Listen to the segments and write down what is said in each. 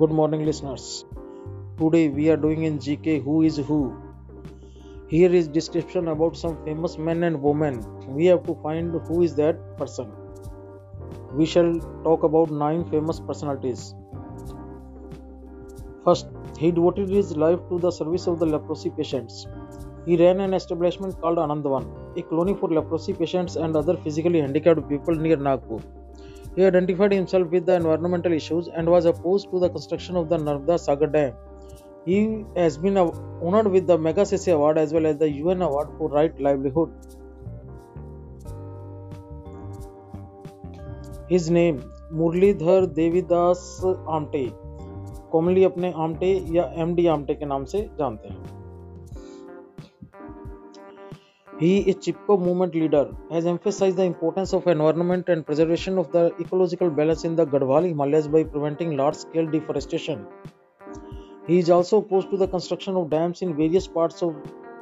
Good morning, listeners. Today we are doing in GK Who is Who. Here is description about some famous men and women. We have to find who is that person. We shall talk about nine famous personalities. First, he devoted his life to the service of the leprosy patients. He ran an establishment called Anandvan, a colony for leprosy patients and other physically handicapped people near Nagpur. He identified himself with the environmental issues and was opposed to the construction of the Narmada Sagar Dam. He has been honored with the Magsaysay Award as well as the UN Award for Right Livelihood. His name Muralidhar Devidas Amte commonly अपने आमटे या M D Amte के नाम से जानते हैं He, is a Chipko movement leader, has emphasized the importance of environment and preservation of the ecological balance in the Garhwal Himalayas by preventing large-scale deforestation. He is also opposed to the construction of dams in various parts of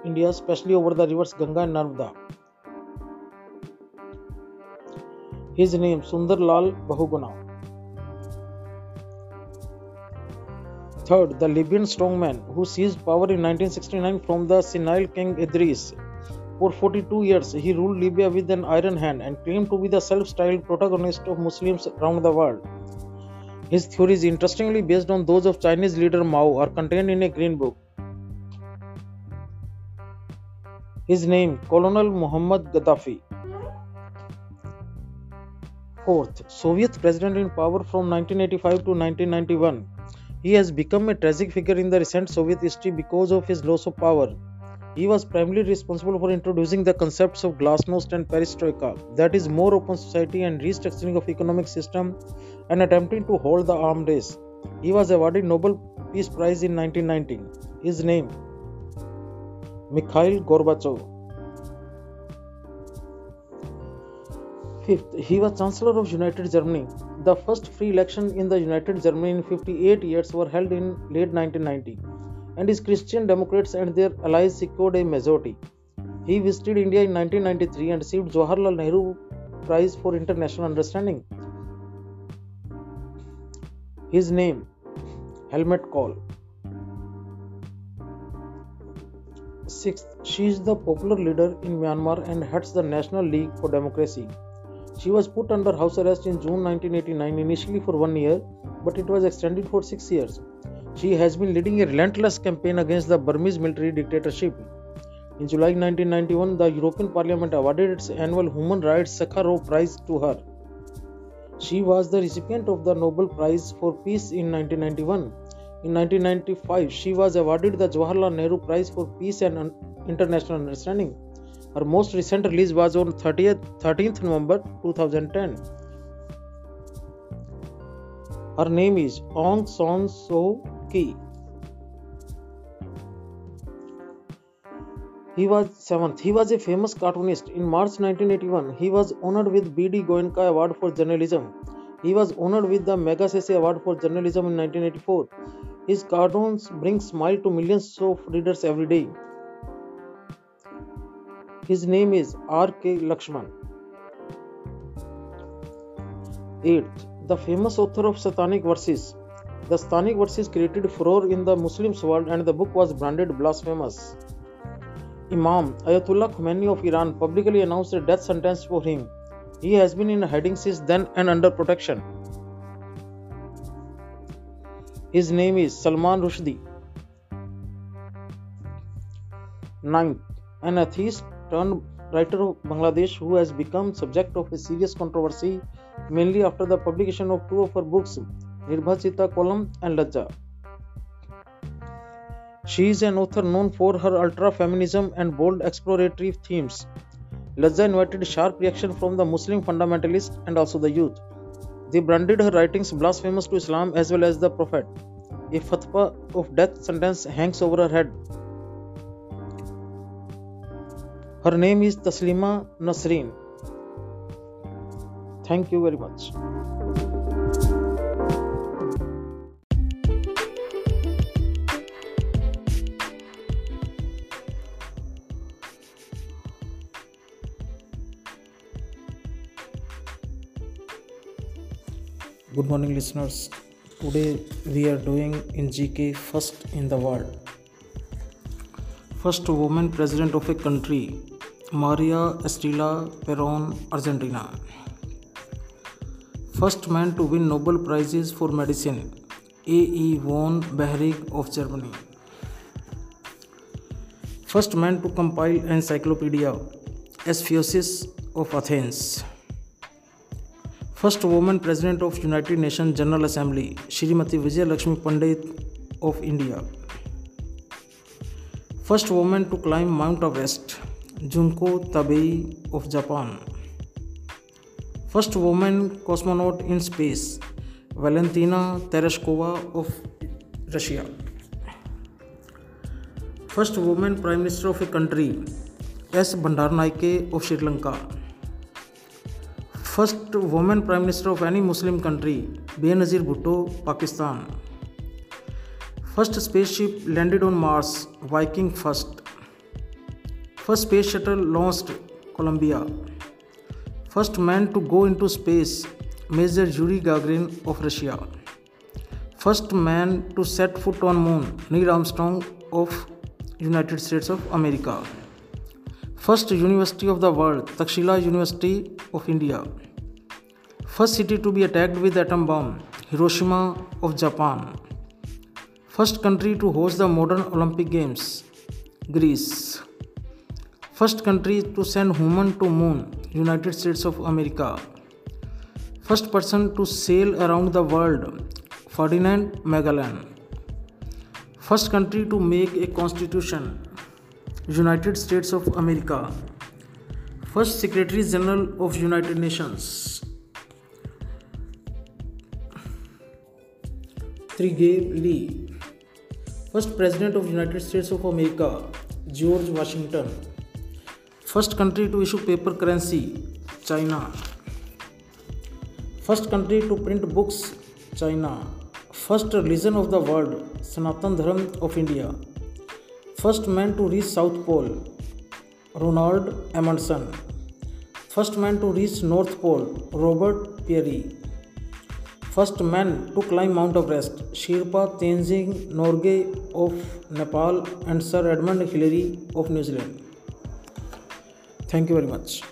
India, especially over the rivers Ganga and Narmada. His name Sundar Lal Bahuguna. Third, the Libyan strongman who seized power in 1969 from the senile king Idris. For 42 years, he ruled Libya with an iron hand and claimed to be the self styled protagonist of Muslims around the world. His theories, interestingly based on those of Chinese leader Mao, are contained in a green book. His name, Colonel Muhammad Gaddafi. Fourth, Soviet president in power from 1985 to 1991. He has become a tragic figure in the recent Soviet history because of his loss of power. He was primarily responsible for introducing the concepts of glasnost and perestroika, that is, more open society and restructuring of economic system, and attempting to hold the arms race. He was awarded Nobel Peace Prize in 1990. His name, Mikhail Gorbachev. Fifth, he was Chancellor of United Germany. The first free election in the United Germany in 58 years were held in late 1990, and his Christian Democrats and their allies secured a majority. He visited India in 1993 and received Jawaharlal Nehru Prize for International Understanding. His name, Helmut Kohl. Sixth, she is the popular leader in Myanmar and heads the National League for Democracy. She was put under house arrest in June 1989, initially for one year, but it was extended for six years. She has been leading a relentless campaign against the Burmese military dictatorship. In July 1991, the European Parliament awarded its annual Human Rights Sakharov Prize to her. She was the recipient of the Nobel Prize for Peace in 1991. In 1995, she was awarded the Jawaharlal Nehru Prize for Peace and International Understanding. Her most recent release was on 30th, 13th November 2010. Her name is Aung San Suu Kyi. He was seventh. He was a famous cartoonist. In March 1981, he was honored with B.D. Goenka Award for Journalism. He was honored with the Magsaysay Award for Journalism in 1984. His cartoons bring smile to millions of readers every day. His name is R. K. Lakshman. 8th. The famous author of Satanic Verses. The Satanic Verses created furor in the Muslims world and the book was branded blasphemous. Imam Ayatollah Khomeini of Iran publicly announced a death sentence for him. He has been in hiding since then and under protection. His name is Salman Rushdie. 9th. An atheist turned writer of Bangladesh who has become subject of a serious controversy mainly after the publication of two of her books, Nirbhachita Kolam and Lajja. She is an author known for her ultra feminism and bold exploratory themes. Lajja invited sharp reaction from the Muslim fundamentalists and also the youth. They branded her writings blasphemous to Islam as well as the Prophet. A fatwa of death sentence hangs over her head. Her name is Taslima Nasreen. Thank you very much. Good morning, listeners. Today we are doing in GK first in the world. First woman president of a country, Maria Estela Peron, Argentina. First man to win Nobel Prizes for Medicine, A. E. von Behring of Germany. First man to compile encyclopedia, Asphysius of Athens. First woman president of United Nations General Assembly, Shrimati Vijay Lakshmi Pandit of India. First woman to climb Mount Everest, Junko Tabei of Japan. First woman cosmonaut in space, Valentina Tereshkova of Russia. First woman prime minister of a country, S. Bandaranaike of Sri Lanka. First woman prime minister of any Muslim country, Benazir Bhutto, Pakistan. First spaceship landed on Mars, Viking first. First space shuttle launched, Columbia. First man to go into space, Major Yuri Gagarin of Russia. First man to set foot on moon, Neil Armstrong of United States of America. First university of the world, Takshila University of India. First city to be attacked with atom bomb, Hiroshima of Japan. First country to host the modern Olympic Games, Greece. First country to send human to moon, United States of America. First person to sail around the world, Ferdinand Magellan. First country to make a constitution, United States of America. First Secretary General of United Nations. Trygve Lie first president of United States of America George Washington first country to issue paper currency China first country to print books China first religion of the world Sanatan Dharma of India first man to reach South Pole Ronald Amundsen first man to reach North Pole Robert Peary First man to climb Mount Everest, Sherpa Tenzing Norgay of Nepal and Sir Edmund Hillary of New Zealand. Thank you very much.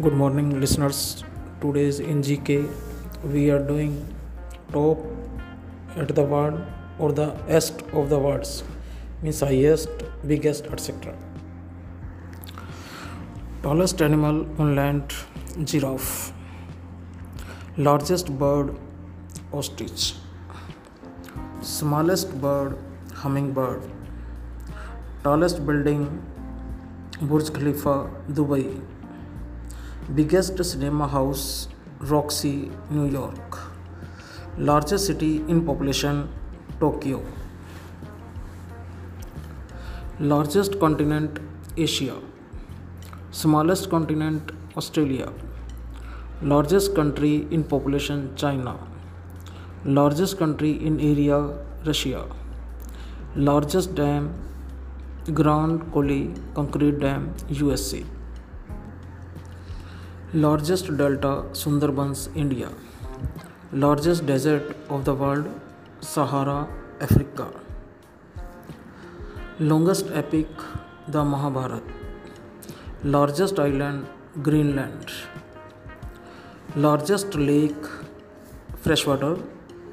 Good morning, listeners. Today's in we are doing top at the world or the est of the words means highest, biggest, etc. Tallest animal on land giraffe. Largest bird ostrich. Smallest bird hummingbird. Tallest building Burj Khalifa, Dubai. Biggest cinema house Roxy, New York. Largest city in population Tokyo. Largest continent Asia. Smallest continent Australia. Largest country in population China. Largest country in area Russia. Largest dam Grand Coulee Concrete Dam USA. Largest delta Sundarbans India. Largest desert of the world Sahara Africa. Longest epic the Mahabharata. Largest island Greenland. Largest lake freshwater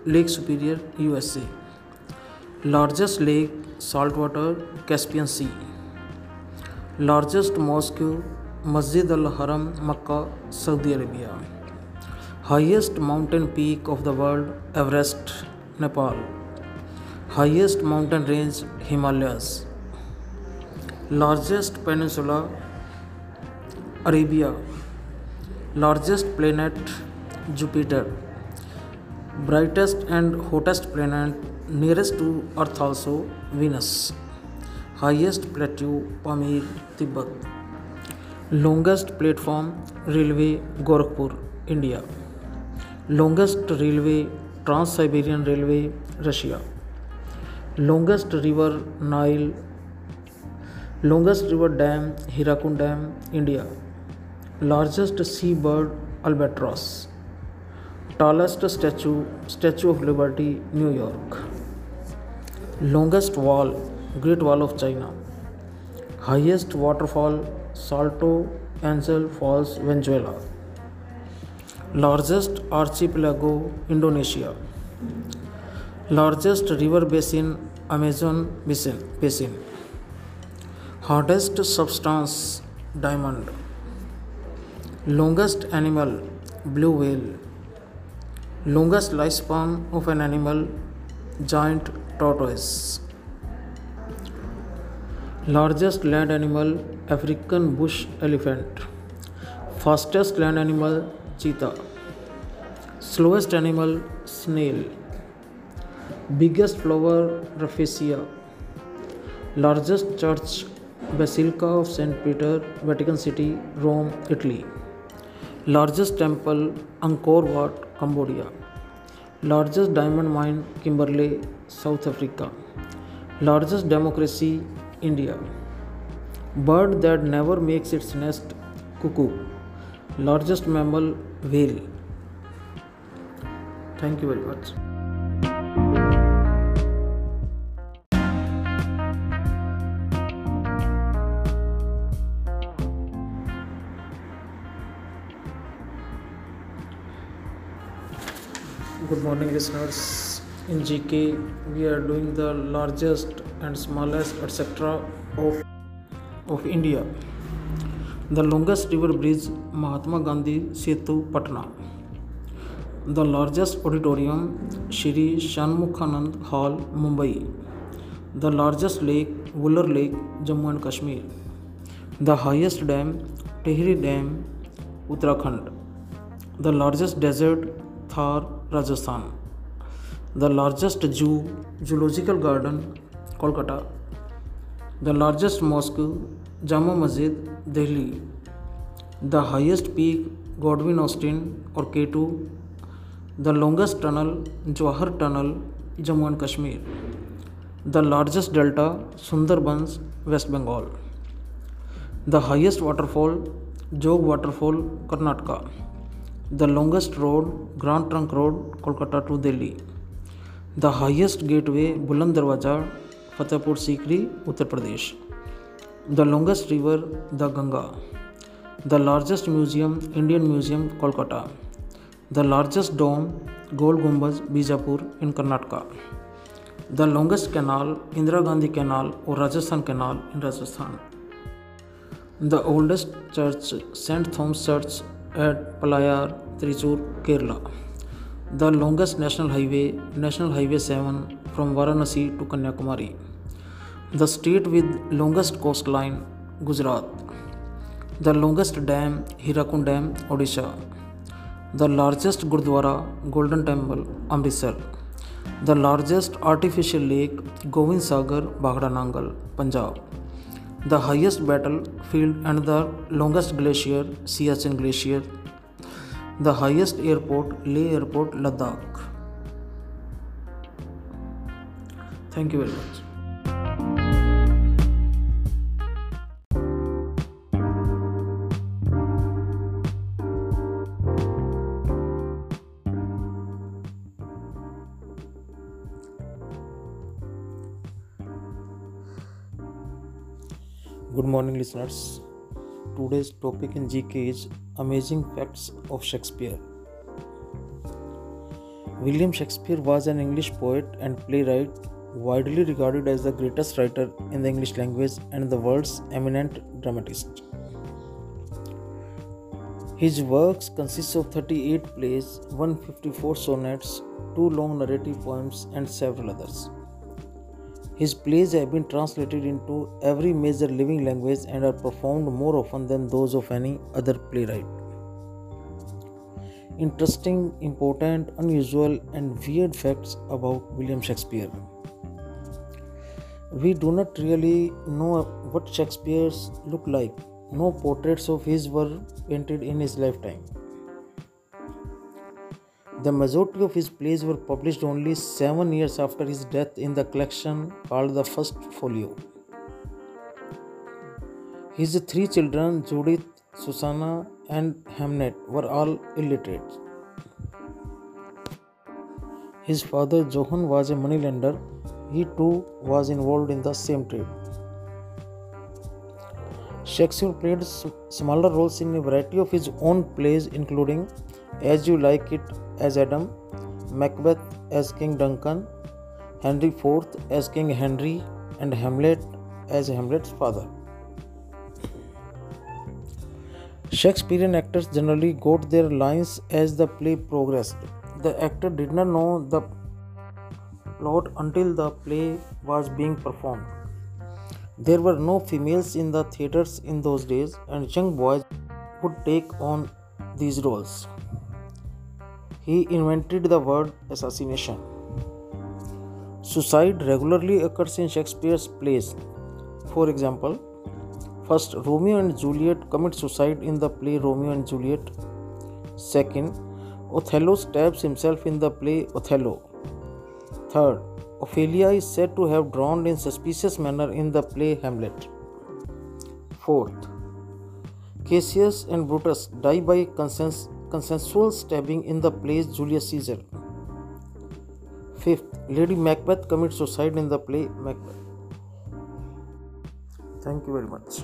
Lake Superior USA. Largest lake saltwater Caspian Sea. Largest mosque Masjid Al Haram Makkah Saudi Arabia. Highest mountain peak of the world Everest Nepal. Highest mountain range Himalayas. Largest peninsula Arabia. Largest planet Jupiter. Brightest and hottest planet nearest to Earth also Venus. Highest plateau Pamir, Tibet. Longest platform railway Gorakhpur, India. Longest railway Trans Siberian Railway, Russia. longest river nile. Longest river dam hirakud dam india. Largest seabird albatross. Tallest statue statue of liberty new york. Longest wall great wall of china. Highest waterfall salto angel falls venezuela largest archipelago indonesia. Largest river basin amazon basin, basin. hardest substance diamond. Longest animal blue whale. Longest lifespan of an animal giant tortoise. Largest land animal african bush elephant. Fastest land animal cheetah. Slowest animal snail biggest flower rafflesia largest church basilica of Saint Peter Vatican City Rome Italy largest temple Angkor Wat Cambodia largest diamond mine Kimberley South Africa largest democracy India bird that never makes its nest cuckoo largest mammal whale. Thank you very much. Good morning listeners. In gk we are doing the largest and smallest etc of of india the longest river bridge mahatma gandhi setu patna the largest auditorium shri shanmukhanand hall mumbai the largest lake Wular lake jammu and kashmir the highest dam tehri dam uttarakhand the largest desert thar Rajasthan. The largest zoo, zoological garden, Kolkata. The largest mosque, Jama Masjid, Delhi. The highest peak, Godwin Austen or K2. The longest tunnel, Jawahar Tunnel, Jammu and Kashmir. The largest delta, Sundarbans, West Bengal. The highest waterfall, Jog Waterfall, Karnataka. The longest road, Grand Trunk Road, Kolkata to Delhi. The highest gateway, Buland Darwaja, Fatehpur Sikri, Uttar Pradesh. The longest river, the Ganga. The largest museum, Indian Museum, Kolkata. The largest dome, Gol Gumbaz, Bijapur in Karnataka. The longest canal, Indira Gandhi Canal or Rajasthan Canal in Rajasthan. The oldest church, St. Thomas Church at Palayar, Thrissur, Kerala. The longest national highway, National Highway 7 from Varanasi to Kanyakumari. The state with longest coastline, Gujarat. The longest dam, Hirakud Dam, Odisha. The largest Gurdwara, Golden Temple, Amritsar. The largest artificial lake, Govind Sagar, Bhakra Nangal, Punjab the highest battlefield and the longest glacier, Siachen Glacier, the highest airport, Leh Airport, Ladakh. Thank you very much. Good morning, listeners. Today's topic in GK is Amazing Facts of Shakespeare. William Shakespeare was an English poet and playwright, widely regarded as the greatest writer in the English language and the world's eminent dramatist. His works consist of 38 plays, 154 sonnets, two long narrative poems, and several others. His plays have been translated into every major living language and are performed more often than those of any other playwright. Interesting, important, unusual, and weird facts about William Shakespeare. We do not really know what Shakespeare's looked like. No portraits of his were painted in his lifetime. The majority of his plays were published only seven years after his death in the collection called the First Folio. His three children, Judith, Susanna, and Hamnet, were all illiterate. His father, Johann, was a moneylender. He too was involved in the same trade. Shakespeare played smaller roles in a variety of his own plays, including As You Like It as Adam, Macbeth as King Duncan, Henry IV as King Henry, and Hamlet as Hamlet's father. Shakespearean actors generally got their lines as the play progressed. The actor did not know the plot until the play was being performed. There were no females in the theaters in those days, and young boys would take on these roles. He invented the word assassination. Suicide regularly occurs in Shakespeare's plays. For example, first Romeo and Juliet commit suicide in the play Romeo and Juliet. Second, Othello stabs himself in the play Othello. Third, Ophelia is said to have drowned in suspicious manner in the play Hamlet. Fourth, Cassius and Brutus die by consens- consensual stabbing in the play Julius Caesar. Fifth, Lady Macbeth commits suicide in the play Macbeth. Thank you very much.